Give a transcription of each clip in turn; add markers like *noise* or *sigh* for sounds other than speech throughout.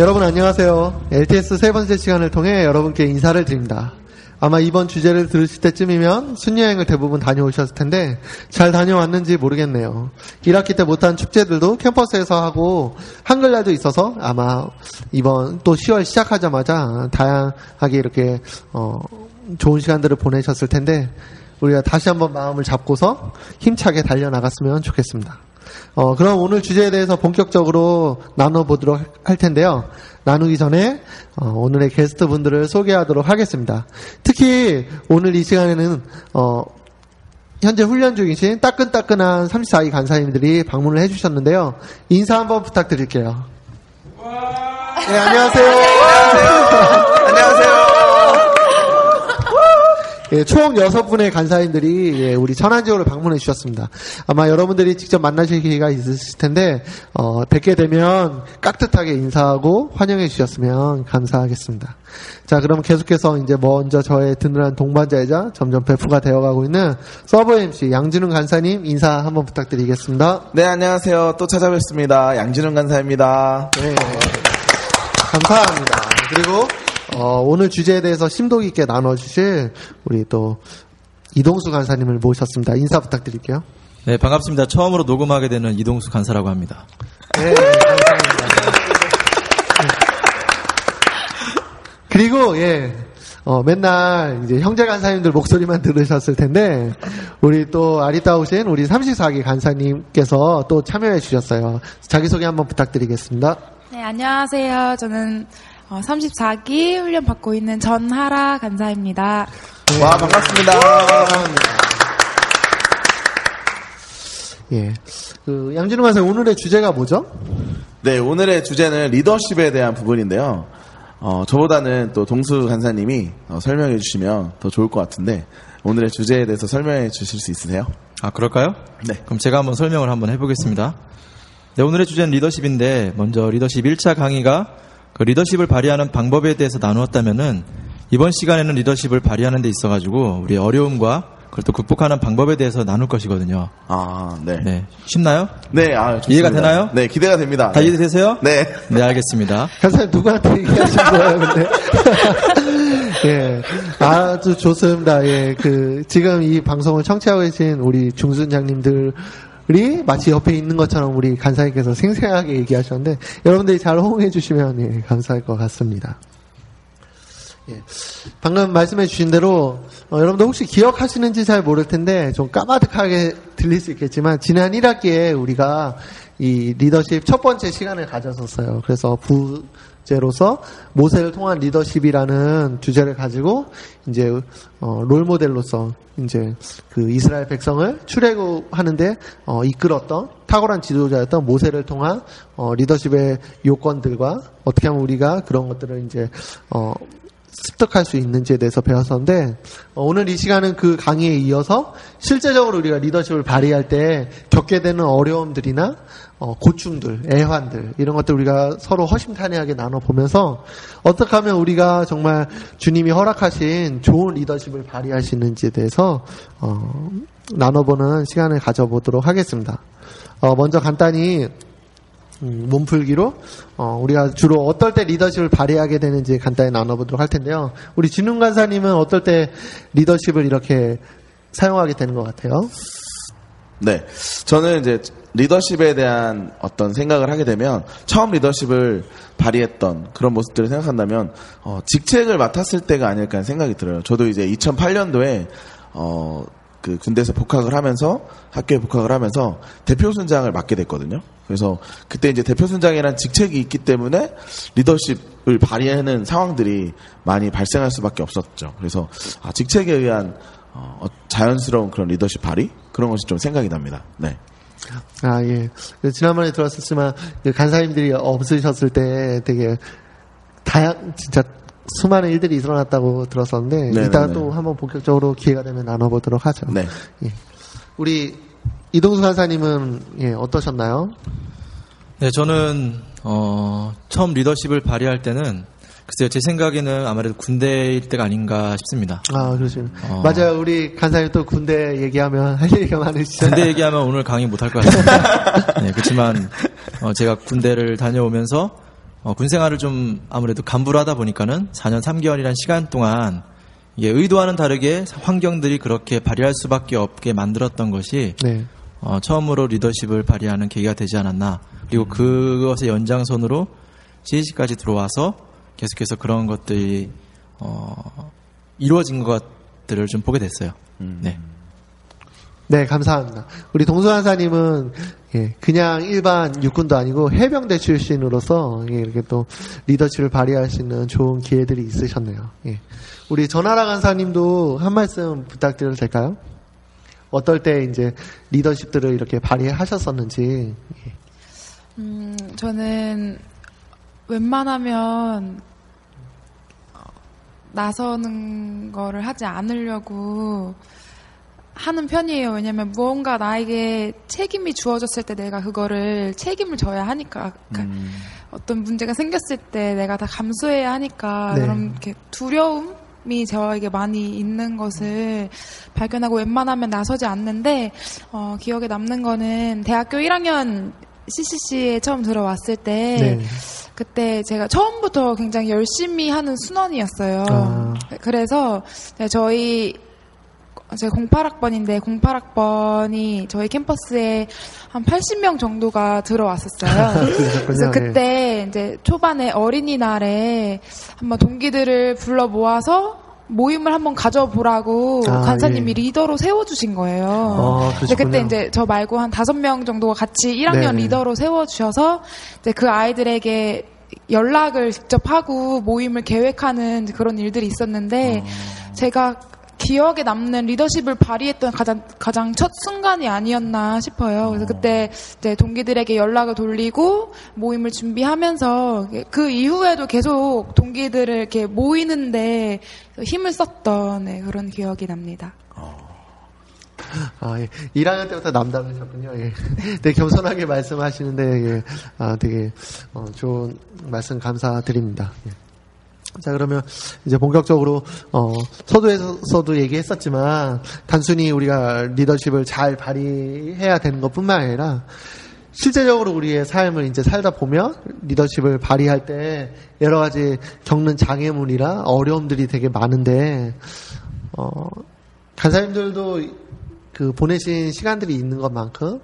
여러분 안녕하세요. LTS 세 번째 시간을 통해 여러분께 인사를 드립니다. 아마 이번 주제를 들으실 때쯤이면 순여행을 대부분 다녀오셨을 텐데 잘 다녀왔는지 모르겠네요. 1학기 때 못한 축제들도 캠퍼스에서 하고 한글날도 있어서 아마 이번 또 10월 시작하자마자 다양하게 이렇게 어, 좋은 시간들을 보내셨을 텐데 우리가 다시 한번 마음을 잡고서 힘차게 달려나갔으면 좋겠습니다. 어, 그럼 오늘 주제에 대해서 본격적으로 나눠보도록 할 텐데요. 나누기 전에 어, 오늘의 게스트 분들을 소개하도록 하겠습니다. 특히 오늘 이 시간에는 어, 현재 훈련 중이신 따끈따끈한 34기 간사님들이 방문을 해주셨는데요. 인사 한번 부탁드릴게요. 네, 안녕하세요. 안녕하세요. 예, 총 여섯 분의 간사님들이 예, 우리 천안 지역을 방문해 주셨습니다. 아마 여러분들이 직접 만나실 기회가 있으실 텐데 어, 뵙게 되면 깍듯하게 인사하고 환영해 주셨으면 감사하겠습니다. 자, 그럼 계속해서 이제 먼저 저의 든든한 동반자이자 점점 배프가 되어가고 있는 서버 MC 양진훈 간사님 인사 한번 부탁드리겠습니다. 네, 안녕하세요. 또 찾아뵙습니다. 양진훈 간사입니다. 네. 감사합니다. 그리고 어, 오늘 주제에 대해서 심도 깊게 나눠주실 우리 또 이동수 간사님을 모셨습니다. 인사 부탁드릴게요. 네, 반갑습니다. 처음으로 녹음하게 되는 이동수 간사라고 합니다. 네, 감사합니다. 그리고 예. 어, 맨날 이제 형제 간사님들 목소리만 들으셨을 텐데 우리 또 아리따우신 우리 34기 간사님께서 또 참여해 주셨어요. 자기 소개 한번 부탁드리겠습니다. 네, 안녕하세요. 저는 34기 훈련 받고 있는 전하라 간사입니다. 와, 반갑습니다. 예. 그 양진우 간사 오늘의 주제가 뭐죠? 네, 오늘의 주제는 리더십에 대한 부분인데요. 어, 저보다는 또 동수 간사님이 어, 설명해 주시면 더 좋을 것 같은데 오늘의 주제에 대해서 설명해 주실 수 있으세요? 아, 그럴까요? 네. 그럼 제가 한번 설명을 한번 해보겠습니다. 네, 오늘의 주제는 리더십인데, 먼저 리더십 1차 강의가 그 리더십을 발휘하는 방법에 대해서 나누었다면은, 이번 시간에는 리더십을 발휘하는 데 있어가지고, 우리 어려움과 그걸 또 극복하는 방법에 대해서 나눌 것이거든요. 아, 네. 네, 네. 쉽나요? 아, 좋습니다. 이해가 되나요? 네, 기대가 됩니다. 다 네. 이해되세요? 네. 네, 알겠습니다. *laughs* 간사님 누구한테 얘기하신 거예요, 근데? *laughs* 예. 아주 좋습니다. 예. 그, 지금 이 방송을 청취하고 계신 우리 중순장님들, 이 마치 옆에 있는 것처럼 우리 간사님께서 생생하게 얘기하셨는데 여러분들이 잘 호응해 주시면 예, 감사할 것 같습니다. 예. 방금 말씀해 주신 대로 어, 여러분들 혹시 기억하시는지 잘 모를 텐데 좀 까마득하게 들릴 수 있겠지만 지난 1학기에 우리가 이 리더십 첫 번째 시간을 가졌었어요. 그래서 부 제로서 모세를 통한 리더십이라는 주제를 가지고 이제 어, 롤 모델로서 이제 그 이스라엘 백성을 출애굽하는데 어, 이끌었던 탁월한 지도자였던 모세를 통한 어, 리더십의 요건들과 어떻게 하면 우리가 그런 것들을 이제 어, 습득할 수 있는지에 대해서 배웠었는데 어, 오늘 이 시간은 그 강의에 이어서 실제적으로 우리가 리더십을 발휘할 때 겪게 되는 어려움들이나 어, 고충들, 애환들 이런 것들 우리가 서로 허심탄회하게 나눠 보면서 어떻게 하면 우리가 정말 주님이 허락하신 좋은 리더십을 있는지에 대해서 어, 나눠보는 시간을 가져보도록 하겠습니다. 어, 먼저 간단히 음, 몸풀기로 어, 우리가 주로 어떨 때 리더십을 발휘하게 되는지 간단히 나눠보도록 할 텐데요. 우리 진웅 간사님은 어떨 때 리더십을 이렇게 사용하게 되는 것 같아요? 네. 저는 이제 리더십에 대한 어떤 생각을 하게 되면 처음 리더십을 발휘했던 그런 모습들을 생각한다면 어, 직책을 맡았을 때가 아닐까 생각이 들어요. 저도 이제 2008년도에 어, 그 군대에서 복학을 하면서 학교에 복학을 하면서 대표 순장을 맡게 됐거든요. 그래서 그때 이제 대표 순장이라는 직책이 있기 때문에 리더십을 발휘하는 상황들이 많이 발생할 수밖에 없었죠. 그래서 아, 직책에 의한 어, 어, 자연스러운 그런 리더십 발휘 그런 것이 좀 생각이 납니다. 네. 아, 예. 그 지난번에 들었었지만, 그 간사님들이 없으셨을 때 되게 다양, 진짜 수많은 일들이 일어났다고 들었었는데, 네네네. 이따가 또 한번 본격적으로 기회가 되면 나눠보도록 하죠. 네. 예. 우리 이동수 간사님은, 예, 어떠셨나요? 네, 저는 어, 처음 리더십을 발휘할 때는 글쎄요, 제 생각에는 아무래도 군대일 때가 아닌가 싶습니다. 아, 그러시네. 어. 맞아요. 우리 간사님 또 군대 얘기하면 *laughs* 할 얘기가 많으시죠. 군대 얘기하면 오늘 강의 못 할 것 같습니다. *laughs* 네, 그렇지만 어, 제가 군대를 다녀오면서 어, 군 생활을 좀 아무래도 간부를 하다 보니까는 4년 3개월이라는 시간 동안 이게 의도와는 다르게 환경들이 그렇게 발휘할 수밖에 없게 만들었던 것이 네. 어, 처음으로 리더십을 발휘하는 계기가 되지 않았나. 그리고 그것의 연장선으로 CAC까지 들어와서 계속해서 그런 것들이 어, 이루어진 것들을 좀 보게 됐어요. 네. 네, 감사합니다. 우리 동수한사님은 예, 그냥 일반 육군도 아니고 해병대 출신으로서 예, 이렇게 또 리더십을 발휘할 수 있는 좋은 기회들이 있으셨네요. 예. 우리 전하라 간사님도 한 말씀 부탁드려도 될까요? 어떨 때 이제 리더십들을 이렇게 발휘하셨었는지. 예. 음, 저는 웬만하면 어, 나서는 거를 하지 않으려고 하는 편이에요. 왜냐면 무언가 나에게 책임이 주어졌을 때 내가 그거를 책임을 져야 하니까. 그러니까 어떤 문제가 생겼을 때 내가 다 감수해야 하니까 네. 그런 이렇게 두려움 이 저에게 많이 있는 것을 발견하고 웬만하면 나서지 않는데 어, 기억에 남는 거는 대학교 1학년 CCC에 처음 들어왔을 때 네. 그때 제가 처음부터 굉장히 열심히 하는 순원이었어요. 아. 그래서 네, 저희 제가 08학번인데 08학번이 저희 캠퍼스에 한 80명 정도가 들어왔었어요. *laughs* 그래서 예. 그때 이제 초반에 어린이날에 한번 동기들을 불러 모아서 모임을 한번 가져보라고 아, 간사님이 예. 리더로 세워주신 거예요. 어, 근데 그때. 이제 저 말고 한 다섯 명 정도가 같이 1학년 네네. 리더로 세워주셔서 이제 그 아이들에게 연락을 직접 하고 모임을 계획하는 그런 일들이 있었는데 제가 기억에 남는 리더십을 발휘했던 가장 가장 첫 순간이 아니었나 싶어요. 그래서 그때 이제 동기들에게 연락을 돌리고 모임을 준비하면서 그 이후에도 계속 동기들을 이렇게 모이는데 힘을 썼던 네, 그런 기억이 납니다. 아, 예. 1학년 때부터 남다르셨군요. 예. *laughs* 되게 겸손하게 말씀하시는데, 예. 아, 되게, 어, 좋은 말씀 감사드립니다. 예. 자, 그러면 이제 본격적으로, 어, 서두에서도 얘기했었지만, 단순히 우리가 리더십을 잘 발휘해야 되는 것 뿐만 아니라, 실제적으로 우리의 삶을 이제 살다 보면 리더십을 발휘할 때 여러 가지 겪는 장애물이나 어려움들이 되게 많은데, 어, 간사님들도 그 보내신 시간들이 있는 것만큼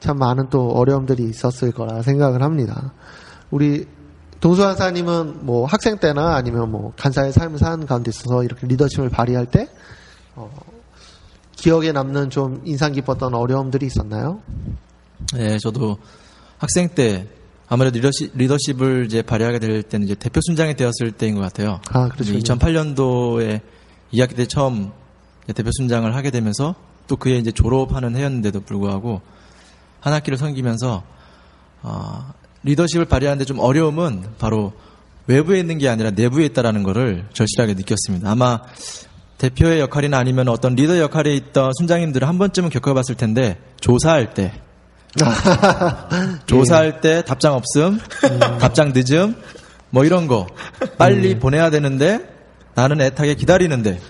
참 많은 또 어려움들이 있었을 거라 생각을 합니다. 우리 동수 간사님은 뭐 학생 때나 아니면 뭐 간사의 삶을 사는 가운데 있어서 이렇게 리더십을 발휘할 때 어, 기억에 남는 좀 인상 깊었던 어려움들이 있었나요? 네, 저도 학생 때 아무래도 리더십, 리더십을 이제 발휘하게 될 때는 이제 대표 순장이 되었을 때인 것 같아요. 아, 그렇죠. 2008년도에 2학기 때 처음 대표 순장을 하게 되면서 또 그해 이제 졸업하는 해였는데도 불구하고 한 학기를 섬기면서 어, 리더십을 발휘하는데 좀 어려움은 바로 외부에 있는 게 아니라 내부에 있다라는 것을 절실하게 느꼈습니다. 아마 대표의 역할이나 아니면 어떤 리더 역할에 있던 순장님들은 한 번쯤은 겪어봤을 텐데 조사할 때 *laughs* 조사할 때 답장 없음, 답장 늦음, 뭐 이런 거 빨리 보내야 되는데 나는 애타게 기다리는데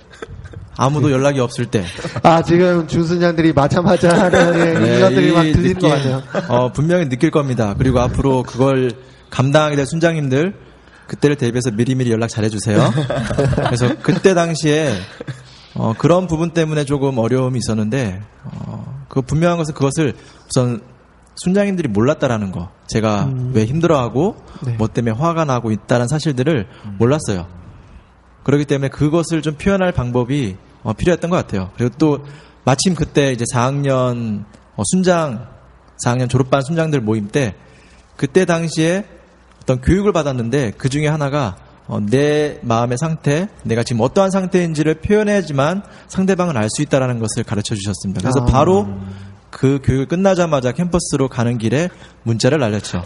아무도 연락이 없을 때 아, 지금 중순장들이 마찬가지 *laughs* 하는 예, 이것들이 막이 들리는 것 느낌, 같네요. 어, 분명히 느낄 겁니다. 그리고 앞으로 그걸 감당하게 될 순장님들 그때를 대비해서 미리미리 연락 잘해주세요. 그래서 그때 당시에 어, 그런 부분 때문에 조금 어려움이 있었는데 어, 그 분명한 것은 그것을 우선 순장님들이 몰랐다라는 거. 제가 왜 힘들어하고 네. 뭐 때문에 화가 나고 있다는 사실들을 몰랐어요. 그렇기 때문에 그것을 좀 표현할 방법이 어, 필요했던 것 같아요. 그리고 또 마침 그때 이제 4학년 어, 순장, 4학년 졸업반 순장들 모임 때 그때 당시에 어떤 교육을 받았는데 그 중에 하나가 어, 내 마음의 상태, 내가 지금 어떠한 상태인지를 표현해야지만 상대방은 알수 있다라는 것을 가르쳐 주셨습니다. 그래서 아. 바로 그 교육을 끝나자마자 캠퍼스로 가는 길에 문자를 날렸죠.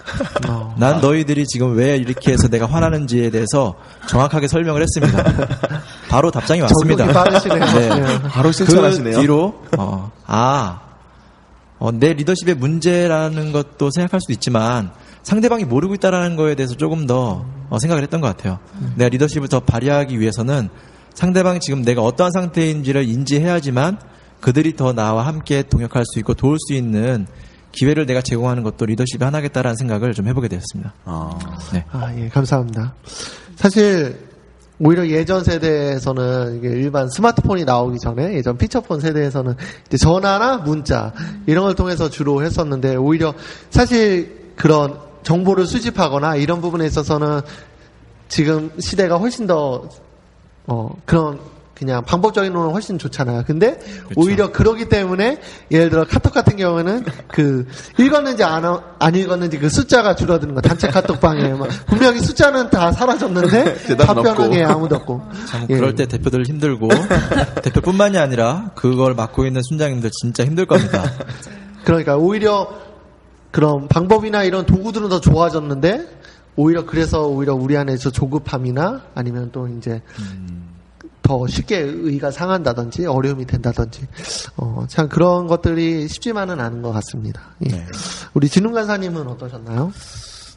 어. 난 너희들이 지금 왜 이렇게 해서 내가 화나는지에 대해서 정확하게 설명을 했습니다. *laughs* 바로 답장이 왔습니다. 빠르시네요. 네. 바로 실천하시네요. 그 뒤로 어, 아, 어, 내 리더십의 문제라는 것도 생각할 수도 있지만 상대방이 모르고 있다라는 거에 대해서 조금 더 어, 생각을 했던 것 같아요. 내가 리더십을 더 발휘하기 위해서는 상대방이 지금 내가 어떠한 상태인지를 인지해야지만 그들이 더 나와 함께 동역할 수 있고 도울 수 있는 기회를 내가 제공하는 것도 리더십의 하나겠다라는 생각을 좀 해보게 되었습니다. 아, 네. 아, 예, 감사합니다. 사실, 오히려 예전 세대에서는 이게 일반 스마트폰이 나오기 전에 예전 피처폰 세대에서는 전화나 문자 이런 걸 통해서 주로 했었는데 오히려 사실 그런 정보를 수집하거나 이런 부분에 있어서는 지금 시대가 훨씬 더 어, 그런 그냥 방법적인로는 훨씬 좋잖아요. 근데 오히려 그러기 때문에 예를 들어 카톡 같은 경우에는 그 읽었는지 안, 안 읽었는지 그 숫자가 줄어드는 거 단체 카톡방에 막 분명히 숫자는 다 사라졌는데 *laughs* 답변은. 예, 아무도 없고 참 예. 그럴 때 대표들 힘들고 *laughs* 대표뿐만이 아니라 그걸 맡고 있는 순장님들 진짜 힘들 겁니다. *laughs* 그러니까 오히려 그런 방법이나 이런 도구들은 더 좋아졌는데 오히려 그래서 오히려 우리 안에서 조급함이나 아니면 또 이제 더 쉽게 의가 상한다든지 어려움이 된다든지 어, 참 그런 것들이 쉽지만은 않은 것 같습니다. 예. 네. 우리 진웅 간사님은 어떠셨나요?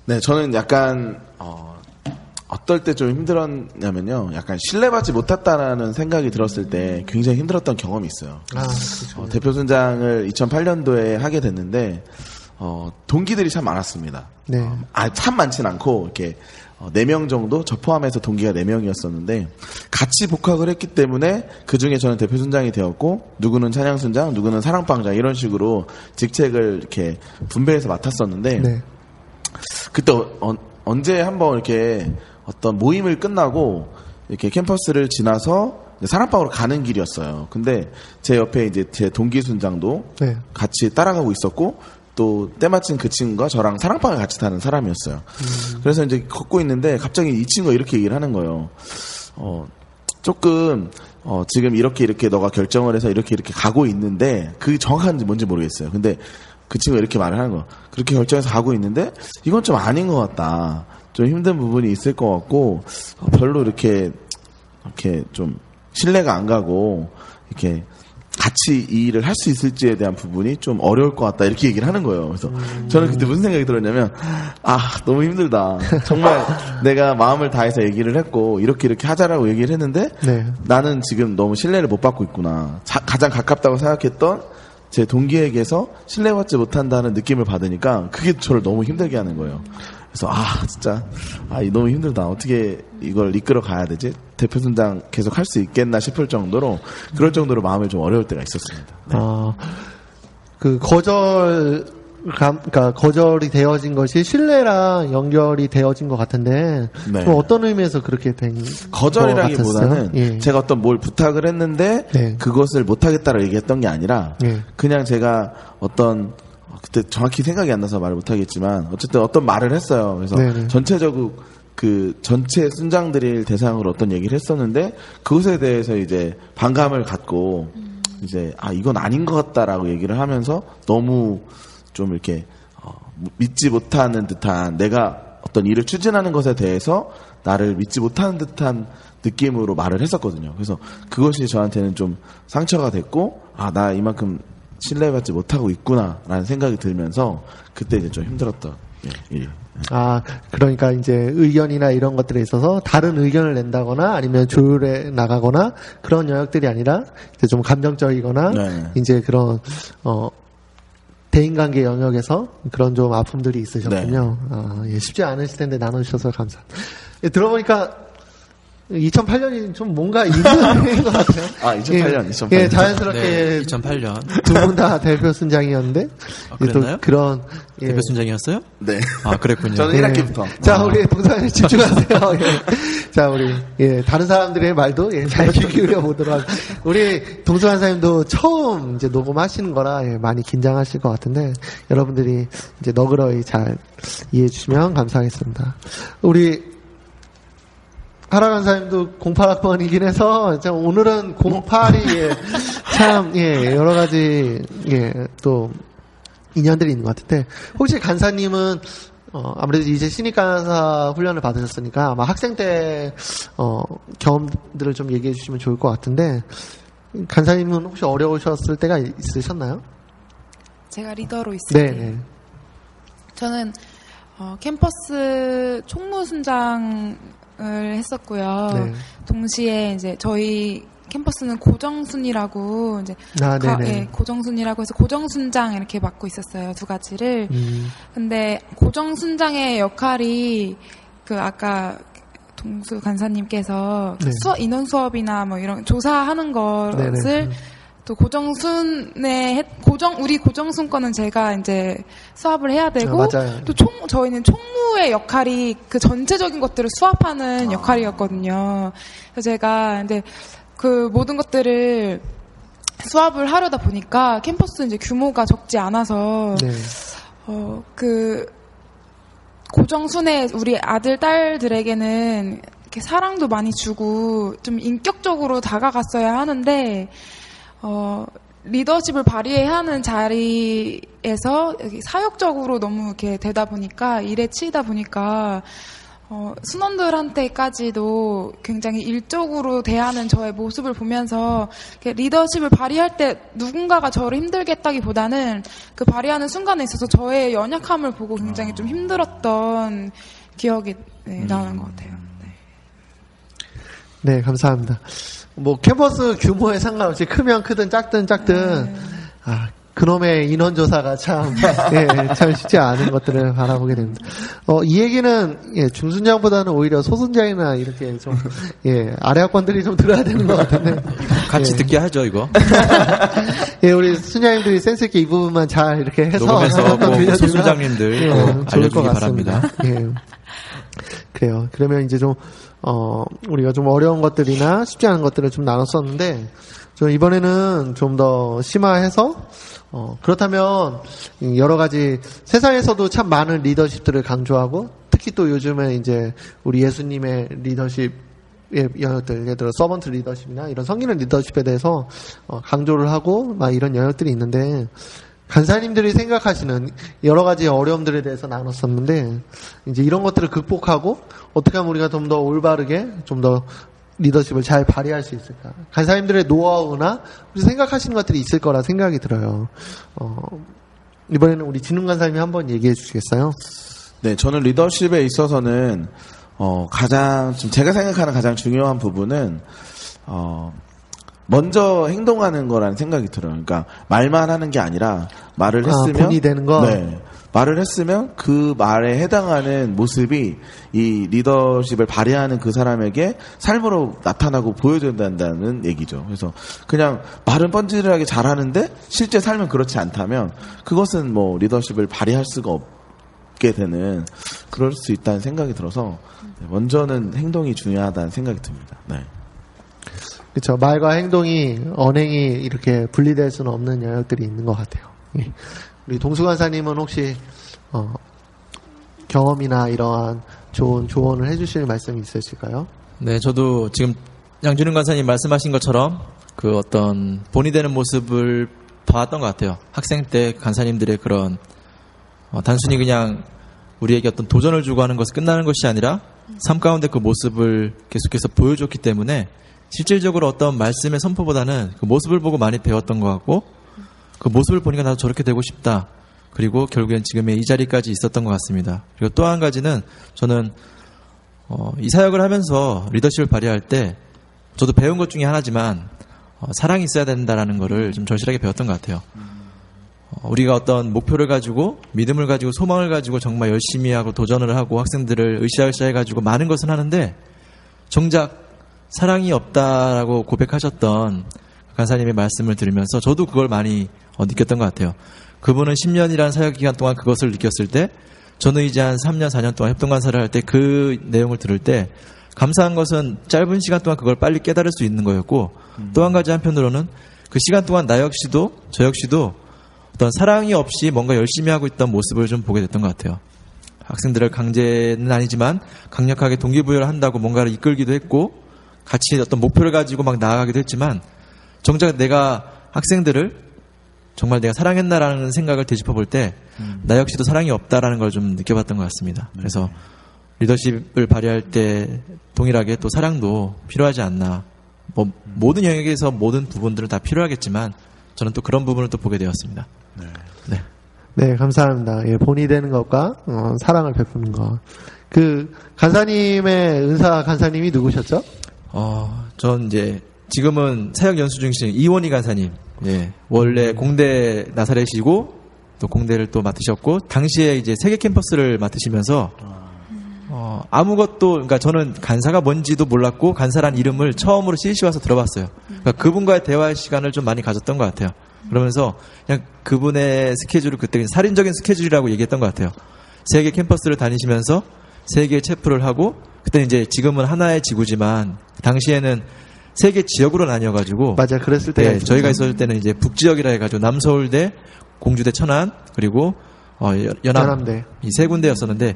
네, 저는 약간 어, 어떨 때 좀 힘들었냐면요. 약간 신뢰받지 못했다라는 생각이 들었을 때 굉장히 힘들었던 경험이 있어요. 아, 그렇죠. 어, 대표 순장을 2008년도에 하게 됐는데 어, 동기들이 참 많았습니다. 네. 아, 참 많진 않고 이렇게 어, 4명 정도 저 포함해서 동기가 4명이었었는데 같이 복학을 했기 때문에 그 중에 저는 대표 순장이 되었고 누구는 찬양 순장, 누구는 사랑방장 이런 식으로 직책을 이렇게 분배해서 맡았었는데 네. 그때 어- 언제 한번 이렇게 어떤 모임을 끝나고 이렇게 캠퍼스를 지나서 사랑방으로 가는 길이었어요. 근데 제 옆에 이제 제 동기 순장도 네. 같이 따라가고 있었고 또 때마침 그 친구가 저랑 사랑방을 같이 타는 사람이었어요. 그래서 이제 걷고 있는데 갑자기 이 친구가 이렇게 얘기를 하는 거예요. 어, 조금 어, 지금 이렇게 이렇게 너가 결정을 해서 이렇게 이렇게 가고 있는데 그게 정확한지 뭔지 모르겠어요. 근데 그 친구가 이렇게 말을 하는 거야. 그렇게 결정해서 가고 있는데 이건 좀 아닌 것 같다. 좀 힘든 부분이 있을 것 같고 어, 별로 이렇게 이렇게 좀 신뢰가 안 가고 이렇게 같이 이 일을 할 수 있을지에 대한 부분이 좀 어려울 것 같다 이렇게 얘기를 하는 거예요. 그래서 저는 그때 무슨 생각이 들었냐면 아 너무 힘들다. 정말 내가 마음을 다해서 얘기를 했고 이렇게 이렇게 하자라고 얘기를 했는데 네. 나는 지금 너무 신뢰를 못 받고 있구나. 자- 가장 가깝다고 생각했던 제 동기에게서 신뢰받지 못한다는 느낌을 받으니까 그게 저를 너무 힘들게 하는 거예요. 그래서 아 진짜 아 이- 너무 힘들다. 어떻게 이걸 이끌어 가야 되지? 대표 순장 계속 할 수 있겠나 싶을 정도로 그럴 정도로 마음이 좀 어려울 때가 있었습니다. 네. 어, 그 거절 감, 그러니까 거절이 되어진 것이 신뢰랑 연결이 되어진 것 같은데 네. 좀 어떤 의미에서 그렇게 된 거절이라기보다는? 예. 제가 어떤 뭘 부탁을 했는데 네. 그것을 못하겠다고 얘기했던 게 아니라 예. 그냥 제가 어떤 어, 그때 정확히 생각이 안 나서 말을 못하겠지만 어쨌든 어떤 말을 했어요. 그래서 네네. 전체적으로 그 전체 순장들을 대상으로 어떤 얘기를 했었는데 그것에 대해서 이제 반감을 갖고 이제 아 이건 아닌 것 같다라고 얘기를 하면서 너무 좀 이렇게 어, 믿지 못하는 듯한 내가 어떤 일을 추진하는 것에 대해서 나를 믿지 못하는 듯한 느낌으로 말을 했었거든요. 그래서 그것이 저한테는 좀 상처가 됐고 아 나 이만큼 신뢰받지 못하고 있구나라는 생각이 들면서 그때 이제 좀 힘들었던 예, 일. 아, 그러니까 이제 의견이나 이런 것들에 있어서 다른 의견을 낸다거나 아니면 조율해 나가거나 그런 영역들이 아니라 이제 좀 감정적이거나 네. 이제 그런 어 대인관계 영역에서 그런 좀 아픔들이 있으셨군요. 네. 아, 예, 쉽지 않으실 텐데 나눠주셔서 감사합니다. 예, 들어보니까 2008년이 좀 뭔가 있는 것 같아요. *laughs* 아, 2008년, 예, 2008년. 예, 자연스럽게 네, 2008년 두 분 다 대표 순장이었는데 아, 예, 또 그랬나요? 그런 예. 대표 순장이었어요? 네. 아 그랬군요. 저는 예. 1학기부터. 자, 우리 동산에 집중하세요. *laughs* 예. 자, 우리, 예, 다른 사람들의 말도, 예, 잘귀 기울여 보도록 하겠습니다. 우리 동수환 사님도 처음 이제 녹음하시는 거라, 예, 많이 긴장하실 것 같은데, 여러분들이 이제 너그러이 잘 이해해 주시면 감사하겠습니다. 우리, 하라 간 사님도 08학번이긴 해서 참 오늘은 08이 예, 참 예, 여러 가지 예, 또 인연들이 있는 것 같은데 혹시 간사님은 어, 아무래도 이제 신입 간사 훈련을 받으셨으니까 아마 학생 때 어, 경험들을 좀 얘기해 주시면 좋을 것 같은데 간사님은 혹시 어려우셨을 때가 있으셨나요? 제가 리더로 있을 네, 때 네. 저는 어, 캠퍼스 총무순장 을 했었고요. 네. 동시에 이제 저희 캠퍼스는 고정순이라고 이제 아, 가-. 예, 고정순이라고 해서 고정순장 이렇게 맡고 있었어요 두 가지를. 음, 근데 고정순장의 역할이 그 아까 동수 간사님께서 네. 수업 인원 수업이나 뭐 이런 조사하는 것을 네네. 또 고정순에 했- 고정 우리 고정순 거는 제가 이제 수업을 해야 되고 아. 또 총 저희는 총 무의 역할이 그 전체적인 것들을 수합하는 역할이었거든요. 그래서 제가 이제 그 모든 것들을 수합을 하려다 보니까 캠퍼스 이제 규모가 적지 않아서 네. 어, 그, 고정순의 우리 아들, 딸들에게는 이렇게 사랑도 많이 주고 좀 인격적으로 다가갔어야 하는데, 어, 리더십을 발휘해야 하는 자리 에서 여기 사역적으로 너무 이렇게 되다 보니까, 일에 치이다 보니까, 어, 순원들한테까지도 굉장히 일적으로 대하는 저의 모습을 보면서 리더십을 발휘할 때 누군가가 저를 힘들게 했다기보다는 그 발휘하는 순간에 있어서 저의 연약함을 보고 굉장히 좀 힘들었던 기억이 네, 나는 것 같아요. 네. 네, 감사합니다. 뭐 캠퍼스 규모에 상관없이 크면 크든 작든 작든 네. 아 그놈의 인원조사가 참, *laughs* 예, 참 쉽지 않은 것들을 바라보게 됩니다. 어, 이 얘기는, 예, 중순장보다는 오히려 소순장이나 이렇게 좀, 예, 아래 학번들이 좀 들어야 되는 것 같은데. 같이 예. 듣게 하죠, 이거. *laughs* 예, 우리 순장님들이 센스있게 이 부분만 잘 이렇게 해서. 녹음해서 뭐 소순장님들 예, 것 알려주기 같습니다. 바랍니다. 예. 그래요. 그러면 이제 좀, 어, 우리가 좀 어려운 것들이나 쉽지 않은 것들을 좀 나눴었는데, 저 이번에는 좀 더 심화해서, 어, 그렇다면, 여러 가지, 세상에서도 참 많은 리더십들을 강조하고, 특히 또 요즘에 이제 우리 예수님의 리더십, 예를 들어 서번트 리더십이나 이런 성기는 리더십에 대해서 어, 강조를 하고, 막 이런 영역들이 있는데, 간사님들이 생각하시는 여러 가지 어려움들에 대해서 나눴었는데 이제 이런 것들을 극복하고 어떻게 하면 우리가 좀 더 올바르게 좀 더 리더십을 잘 발휘할 수 있을까? 간사님들의 노하우나 생각하시는 것들이 있을 거라 생각이 들어요. 어, 이번에는 우리 진흥 간사님이 한번 얘기해 주시겠어요? 네, 저는 리더십에 있어서는 어, 가장 좀 제가 생각하는 가장 중요한 부분은 어, 먼저 행동하는 거라는 생각이 들어요. 그러니까 말만 하는 게 아니라 말을 아, 했으면 본이 되는 거? 네. 말을 했으면 그 말에 해당하는 모습이 이 리더십을 발휘하는 그 사람에게 삶으로 나타나고 보여줘야 된다는 얘기죠. 그래서 그냥 말은 뻔질하게 잘하는데 실제 삶은 그렇지 않다면 그것은 뭐 리더십을 발휘할 수가 없게 되는 그럴 수 있다는 생각이 들어서 네, 먼저는 행동이 중요하다는 생각이 듭니다. 네. 그렇죠. 말과 행동이 언행이 이렇게 분리될 수는 없는 영역들이 있는 것 같아요. 예. 우리 동수관사님은 혹시 어, 경험이나 이러한 좋은 조언을 해주실 말씀이 있으실까요? 네, 저도 지금 양준영 간사님 말씀하신 것처럼 그 어떤 본이 되는 모습을 봐왔던 것 같아요. 학생 때 간사님들의 그런 어, 단순히 그냥 우리에게 어떤 도전을 주고 하는 것이 끝나는 것이 아니라 삶 가운데 그 모습을 계속해서 보여줬기 때문에 실질적으로 어떤 말씀의 선포보다는 그 모습을 보고 많이 배웠던 것 같고 그 모습을 보니까 나도 저렇게 되고 싶다. 그리고 결국엔 지금의 이 자리까지 있었던 것 같습니다. 그리고 또 한 가지는 저는 어, 이 사역을 하면서 리더십을 발휘할 때 저도 배운 것 중에 하나지만 어, 사랑이 있어야 된다라는 거를 좀 절실하게 배웠던 것 같아요. 어, 우리가 어떤 목표를 가지고 믿음을 가지고 소망을 가지고 정말 열심히 하고 도전을 하고 학생들을 으쌰으쌰 해가지고 많은 것은 하는데 정작 사랑이 없다라고 고백하셨던 간사님의 말씀을 들으면서 저도 그걸 많이 어, 느꼈던 것 같아요. 그분은 10년이라는 사역 기간 동안 그것을 느꼈을 때 저는 이제 한 3년, 4년 동안 협동간사를 할 때 그 내용을 들을 때 감사한 것은 짧은 시간 동안 그걸 빨리 깨달을 수 있는 거였고 또한 가지 한편으로는 그 시간 동안 나 역시도 저 역시도 어떤 사랑이 없이 뭔가 열심히 하고 있던 모습을 좀 보게 됐던 것 같아요. 학생들을 강제는 아니지만 강력하게 동기부여를 한다고 뭔가를 이끌기도 했고 같이 어떤 목표를 가지고 막 나아가기도 했지만 정작 내가 학생들을 정말 내가 사랑했나라는 생각을 되짚어 볼 때 나 역시도 사랑이 없다라는 걸 좀 느껴봤던 것 같습니다. 그래서 리더십을 발휘할 때 동일하게 또 사랑도 필요하지 않나. 뭐 모든 영역에서 모든 부분들은 다 필요하겠지만 저는 또 그런 부분을 또 보게 되었습니다. 네. 네, 감사합니다. 예, 본이 되는 것과 어, 사랑을 베푸는 것. 그 간사님의 은사 간사님이 누구셨죠? 어, 전 이제 지금은 사역 연수 중이신 이원희 간사님. 예. 원래 공대 나사렛이고 또 공대를 또 맡으셨고 당시에 이제 세계 캠퍼스를 맡으시면서 어, 아무것도 그러니까 저는 간사가 뭔지도 몰랐고 간사란 이름을 처음으로 CC 와서 들어봤어요. 그러니까 그분과의 대화의 시간을 좀 많이 가졌던 것 같아요. 그러면서 그냥 그분의 스케줄을 그때 살인적인 스케줄이라고 얘기했던 것 같아요. 세계 캠퍼스를 다니시면서 세계 체프를 하고 그때 이제 지금은 하나의 지구지만 당시에는 세계 지역으로 나뉘어가지고 맞아, 그랬을 때가 네. 저희가 있었을 때는 이제 북지역이라 해가지고 남서울대, 공주대 천안 그리고 어, 연- 연암. 이 세 군데였었는데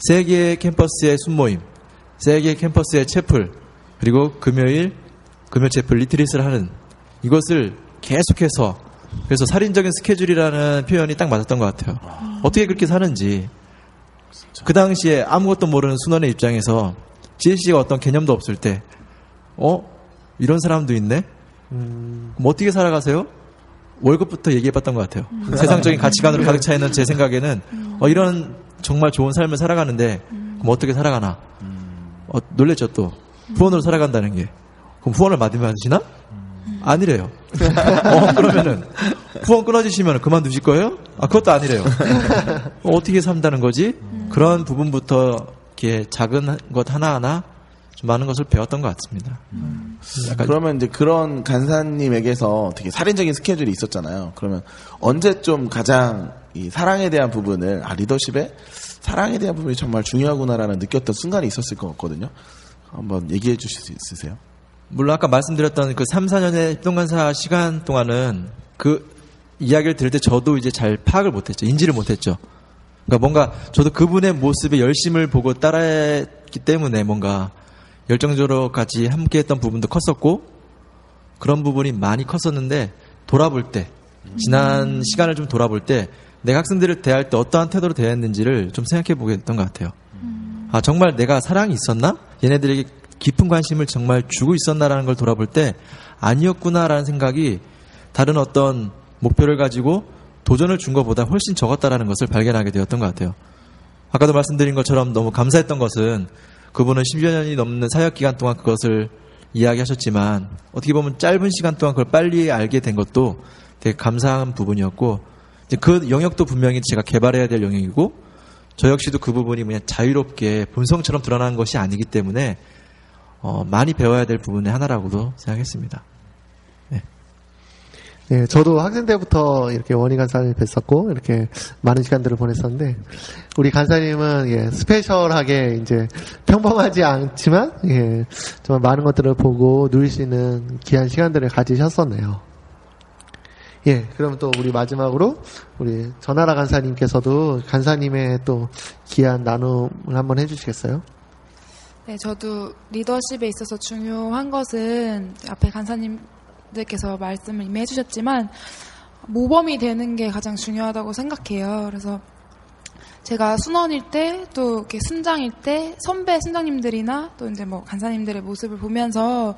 세계 캠퍼스의 순모임, 세계 캠퍼스의 채플 그리고 금요일 금요 채플 리트릿을 하는 이것을 계속해서 그래서 살인적인 스케줄이라는 표현이 딱 맞았던 것 같아요. 어떻게 그렇게 사는지 그 당시에 아무것도 모르는 순원의 입장에서 CLC가 어떤 개념도 없을 때, 어? 이런 사람도 있네? 그럼 어떻게 살아가세요? 월급부터 얘기해봤던 것 같아요. 세상적인 가치관으로 가득 차 있는 제 생각에는, 어, 이런 정말 좋은 삶을 살아가는데, 그럼 어떻게 살아가나? 어, 놀랬죠, 또. 후원으로 살아간다는 게. 그럼 후원을 받으시나? 아니래요. *laughs* 어, 그러면은, 후원 끊어지시면 그만두실 거예요? 아, 그것도 아니래요. *laughs* 어, 어떻게 산다는 거지? 그런 부분부터 이렇게 작은 것 하나하나 좀 많은 것을 배웠던 것 같습니다. 약간 그러면 이제 그런 간사님에게서 되게 살인적인 스케줄이 있었잖아요. 그러면 언제 좀 가장 이 사랑에 대한 부분을 아 리더십에 사랑에 대한 부분이 정말 중요하구나라는 느꼈던 순간이 있었을 것 같거든요. 한번 얘기해 주실 수 있으세요? 물론 아까 말씀드렸던 그 3, 4년의 협동간사 시간 동안은 그 이야기를 들을 때 저도 이제 잘 파악을 못했죠. 인지를 못했죠. 그러니까 뭔가 저도 그분의 모습에 열심을 보고 따라했기 때문에 뭔가 열정적으로 같이 함께 했던 부분도 컸었고 그런 부분이 많이 컸었는데 돌아볼 때 지난 시간을 좀 돌아볼 때 내가 학생들을 대할 때 어떠한 태도로 대했는지를 좀 생각해 보게 됐던 것 같아요. 아 정말 내가 사랑이 있었나? 얘네들에게 깊은 관심을 정말 주고 있었나라는 걸 돌아볼 때 아니었구나라는 생각이 다른 어떤 목표를 가지고 도전을 준 것보다 훨씬 적었다라는 것을 발견하게 되었던 것 같아요. 아까도 말씀드린 것처럼 너무 감사했던 것은 그분은 10여 년이 넘는 사역 기간 동안 그것을 이야기하셨지만 어떻게 보면 짧은 시간 동안 그걸 빨리 알게 된 것도 되게 감사한 부분이었고 그 영역도 분명히 제가 개발해야 될 영역이고 저 역시도 그 부분이 그냥 자유롭게 본성처럼 드러나는 것이 아니기 때문에 어, 많이 배워야 될 부분의 하나라고도 생각했습니다. 예, 저도 학생 때부터 이렇게 원희 간사님 뵀었고 이렇게 많은 시간들을 보냈었는데 우리 간사님은 예, 스페셜하게 이제 평범하지 않지만 예, 정말 많은 것들을 보고 누릴 수 있는 귀한 시간들을 가지셨었네요. 예, 그럼 또 우리 마지막으로 우리 전하라 간사님께서도 간사님의 또 귀한 나눔을 한번 해주시겠어요? 네, 저도 리더십에 있어서 중요한 것은 앞에 간사님 들께서 말씀을 이미 해주셨지만 모범이 되는 게 가장 중요하다고 생각해요. 그래서 제가 순원일 때 또 이렇게 순장일 때 선배 순장님들이나 또 이제 뭐 간사님들의 모습을 보면서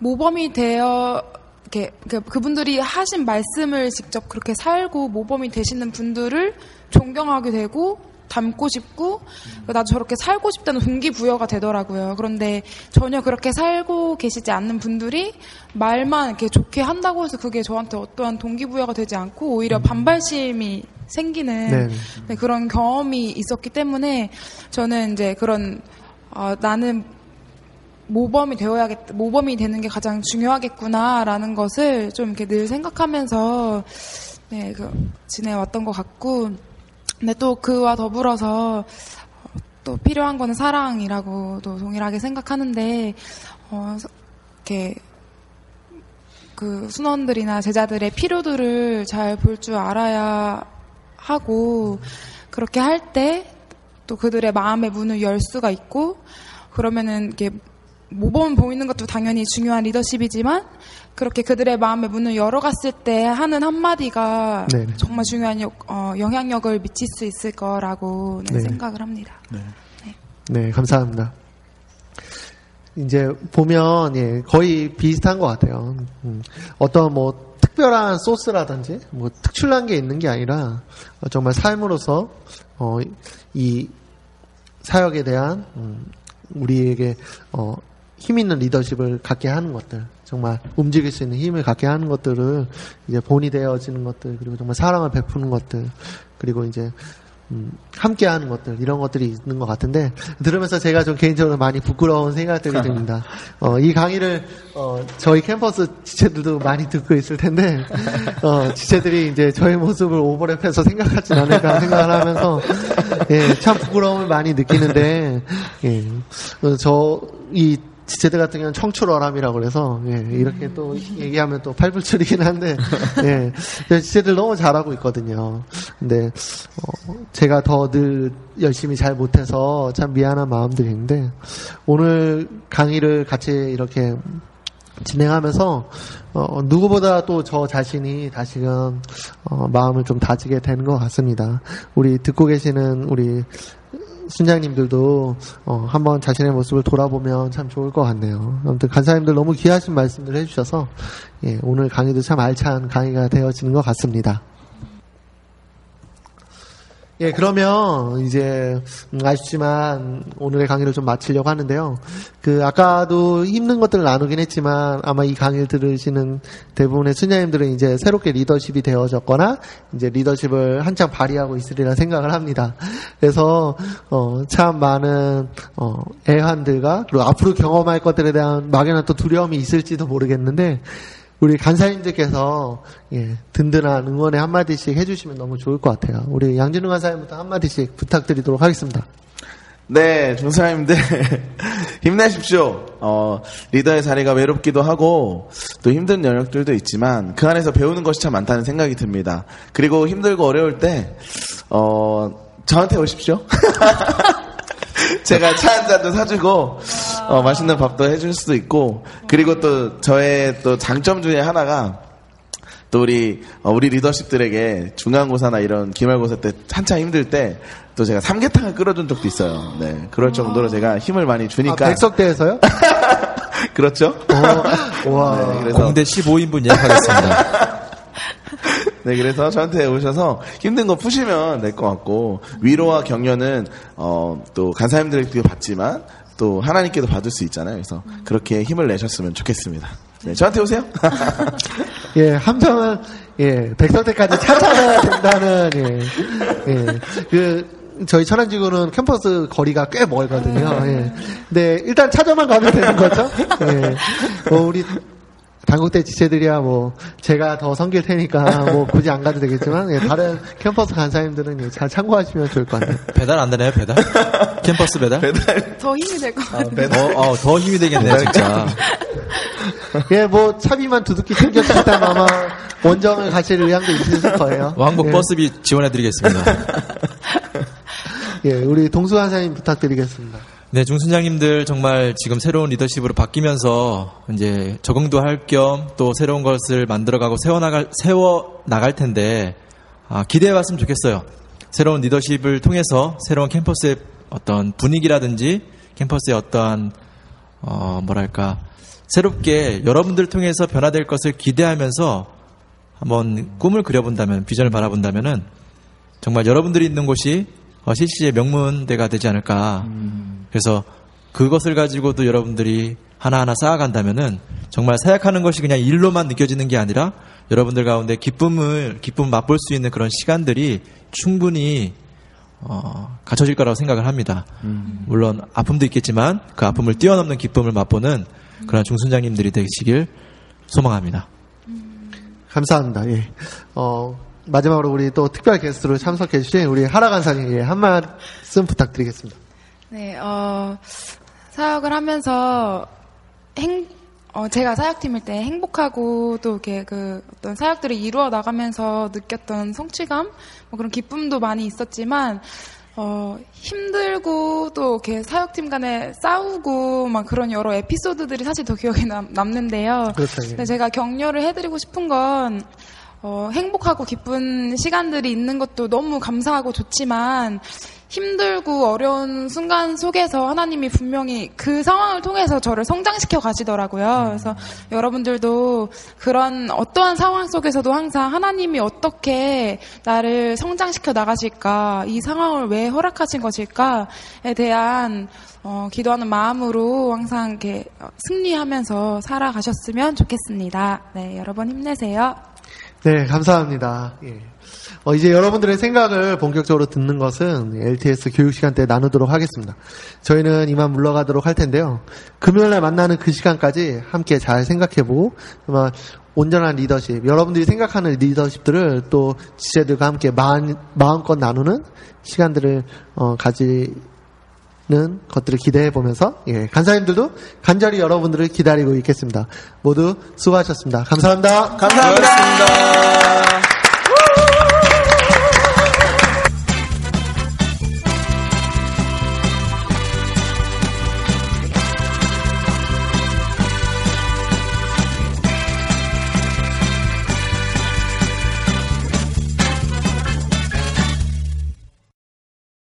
모범이 되어 이렇게 그- 그분들이 하신 말씀을 직접 그렇게 살고 모범이 되시는 분들을 존경하게 되고 닮고 싶고 나도 저렇게 살고 싶다는 동기부여가 되더라고요. 그런데 전혀 그렇게 살고 계시지 않는 분들이 말만 이렇게 좋게 한다고 해서 그게 저한테 어떠한 동기부여가 되지 않고 오히려 반발심이 생기는 네. 네, 그런 경험이 있었기 때문에 저는 이제 그런 어, 나는 모범이 되어야겠, 모범이 되는 게 가장 중요하겠구나라는 것을 좀 이렇게 늘 생각하면서 네, 그, 지내왔던 것 같고, 근데 또 그와 더불어서 어, 또 필요한 거는 사랑이라고도 동일하게 생각하는데, 어, 서- 이렇게 그 순원들이나 제자들의 필요들을 잘 볼 줄 알아야 하고, 그렇게 할 때 또 그들의 마음의 문을 열 수가 있고 그러면은 이게 모범 보이는 것도 당연히 중요한 리더십이지만 그렇게 그들의 마음의 문을 열어갔을 때 하는 한마디가 네네. 정말 중요한 역- 어, 영향력을 미칠 수 있을 거라고 는 네. 생각을 합니다. 네, 감사합니다. 이제 보면 예, 거의 비슷한 것 같아요. 음, 어떤 뭐 특별한 소스라든지 뭐 특출난 게 있는 게 아니라 어, 정말 삶으로서 어, 이 사역에 대한 음, 우리에게 어, 힘 있는 리더십을 갖게 하는 것들, 정말 움직일 수 있는 힘을 갖게 하는 것들을 이제 본이 되어지는 것들, 그리고 정말 사랑을 베푸는 것들, 그리고 이제 음, 함께 하는 것들 이런 것들이 있는 것 같은데 들으면서 제가 좀 개인적으로 많이 부끄러운 생각들이 듭니다. *laughs* 어, 이 강의를 어, 저희 캠퍼스 지체들도 많이 듣고 있을 텐데 어, 지체들이 이제 저의 모습을 오버랩해서 생각하진 않을까 생각을 하면서 예, 참 부끄러움을 많이 느끼는데 예, 어, 저이 지체들 같은 경우는 청출어람이라고 그래서 예, 이렇게 또 얘기하면 또 팔불출이긴 한데 예, 지체들 너무 잘하고 있거든요. 근데 어, 제가 더 늘 열심히 잘 못해서 참 미안한 마음들이 있는데 오늘 강의를 같이 이렇게 진행하면서 어, 누구보다 또 저 자신이 다시금 어, 마음을 좀 다지게 되는 것 같습니다. 우리 듣고 계시는 우리 순장님들도 어, 한번 자신의 모습을 돌아보면 참 좋을 것 같네요. 아무튼 간사님들 너무 귀하신 말씀들 해주셔서 예, 오늘 강의도 참 알찬 강의가 되어지는 것 같습니다. 예, 그러면 이제 음, 아쉽지만 오늘의 강의를 좀 마치려고 하는데요. 그 아까도 힘든 것들을 나누긴 했지만 아마 이 강의를 들으시는 대부분의 수녀님들은 이제 새롭게 리더십이 되어졌거나 이제 리더십을 한창 발휘하고 있으리라 생각을 합니다. 그래서 어, 참 많은 어, 애환들과 그리고 앞으로 경험할 것들에 대한 막연한 또 두려움이 있을지도 모르겠는데 우리 간사님들께서 예, 든든한 응원의 한마디씩 해주시면 너무 좋을 것 같아요. 우리 양진우 간사님부터 한마디씩 부탁드리도록 하겠습니다. 네, 중사님들 *laughs* 힘내십시오. 어, 리더의 자리가 외롭기도 하고 또 힘든 영역들도 있지만 그 안에서 배우는 것이 참 많다는 생각이 듭니다. 그리고 힘들고 어려울 때 어, 저한테 오십시오. *laughs* 제가 차 한 잔도 사주고 어, 맛있는 밥도 해줄 수도 있고 그리고 또 저의 또 장점 중에 하나가 또 우리 어, 우리 리더십들에게 중간고사나 이런 기말고사 때 한창 힘들 때 또 제가 삼계탕을 끓여준 적도 있어요. 네, 그럴 정도로 제가 힘을 많이 아, 주니까 백석대에서요? *laughs* 그렇죠. 어, 와. 네, 그래서 공대 15인분 예약하겠습니다. *laughs* 네, 그래서 저한테 오셔서 힘든 거 푸시면 될 것 같고 위로와 격려는 어, 또 간사님들에게도 받지만 또 하나님께도 받을 수 있잖아요. 그래서 그렇게 힘을 내셨으면 좋겠습니다. 네, 저한테 오세요. *laughs* 예, 함정은, 예, 백석대까지 찾아가야 된다는, 예, 예. 그, 저희 천안지구는 캠퍼스 거리가 꽤 멀거든요. 예. 근데 일단 찾아만 가면 되는 거죠. 예. 뭐, 우리, 당국대 지체들이야 뭐, 제가 더 섬길 테니까 뭐, 굳이 안 가도 되겠지만, 예, 다른 캠퍼스 간사님들은 예, 잘 참고하시면 좋을 것 같네요. 배달 안 되나요, 배달? *laughs* 캠퍼스 배달? 더 힘이 될 것 같아요. 더, 어, 더 힘이 되겠네요, 진짜. *laughs* 예, 뭐, 차비만 두둑히 챙겨주셨다면 아마 원정을 가실 의향도 있으실 거예요. 왕복 예. 버스비 지원해드리겠습니다. *laughs* 예, 우리 동수 간사님 부탁드리겠습니다. 네, 중순장님들 정말 지금 새로운 리더십으로 바뀌면서 이제 적응도 할 겸 또 새로운 것을 만들어가고 세워나갈, 세워나갈 텐데, 아, 기대해봤으면 좋겠어요. 새로운 리더십을 통해서 새로운 캠퍼스의 어떤 분위기라든지 캠퍼스의 어떠한, 어, 뭐랄까, 새롭게 여러분들을 통해서 변화될 것을 기대하면서 한번 꿈을 그려본다면, 비전을 바라본다면은 정말 여러분들이 있는 곳이 어, 실시의 명문대가 되지 않을까. 그래서 그것을 가지고도 여러분들이 하나하나 쌓아간다면은 정말 사역하는 것이 그냥 일로만 느껴지는 게 아니라 여러분들 가운데 기쁨을 기쁨 맛볼 수 있는 그런 시간들이 충분히 어, 갖춰질 거라고 생각을 합니다. 물론 아픔도 있겠지만 그 아픔을 뛰어넘는 기쁨을 맛보는 그런 중순장님들이 되시길 소망합니다. 감사합니다. 예. 어, 마지막으로 우리 또 특별 게스트로 참석해 주신 우리 하라 간사님, 예, 한 말씀 부탁드리겠습니다. 네, 어, 사역을 하면서 행, 어, 제가 사역팀일 때 행복하고 또 이렇게 그 어떤 사역들을 이루어 나가면서 느꼈던 성취감, 뭐 그런 기쁨도 많이 있었지만, 어, 힘들고 또 이렇게 사역팀 간에 싸우고 막 그런 여러 에피소드들이 사실 더 기억에 남, 남는데요. 그렇죠, 예. 근데 제가 격려를 해드리고 싶은 건 어, 행복하고 기쁜 시간들이 있는 것도 너무 감사하고 좋지만 힘들고 어려운 순간 속에서 하나님이 분명히 그 상황을 통해서 저를 성장시켜 가시더라고요. 그래서 여러분들도 그런 어떠한 상황 속에서도 항상 하나님이 어떻게 나를 성장시켜 나가실까, 이 상황을 왜 허락하신 것일까에 대한 어, 기도하는 마음으로 항상 이렇게 어, 승리하면서 살아가셨으면 좋겠습니다. 네, 여러분 힘내세요. 네, 감사합니다. 예. 어, 이제 여러분들의 생각을 본격적으로 듣는 것은 LTS 교육 시간 때 나누도록 하겠습니다. 저희는 이만 물러가도록 할 텐데요. 금요일 날 만나는 그 시간까지 함께 잘 생각해보고, 정말 온전한 리더십, 여러분들이 생각하는 리더십들을 또 지체들과 함께 마음, 마음껏 나누는 시간들을 어, 가지 는 것들을 기대해 보면서, 예, 간사님들도 간절히 여러분들을 기다리고 있겠습니다. 모두 수고하셨습니다. 감사합니다. 감사합니다.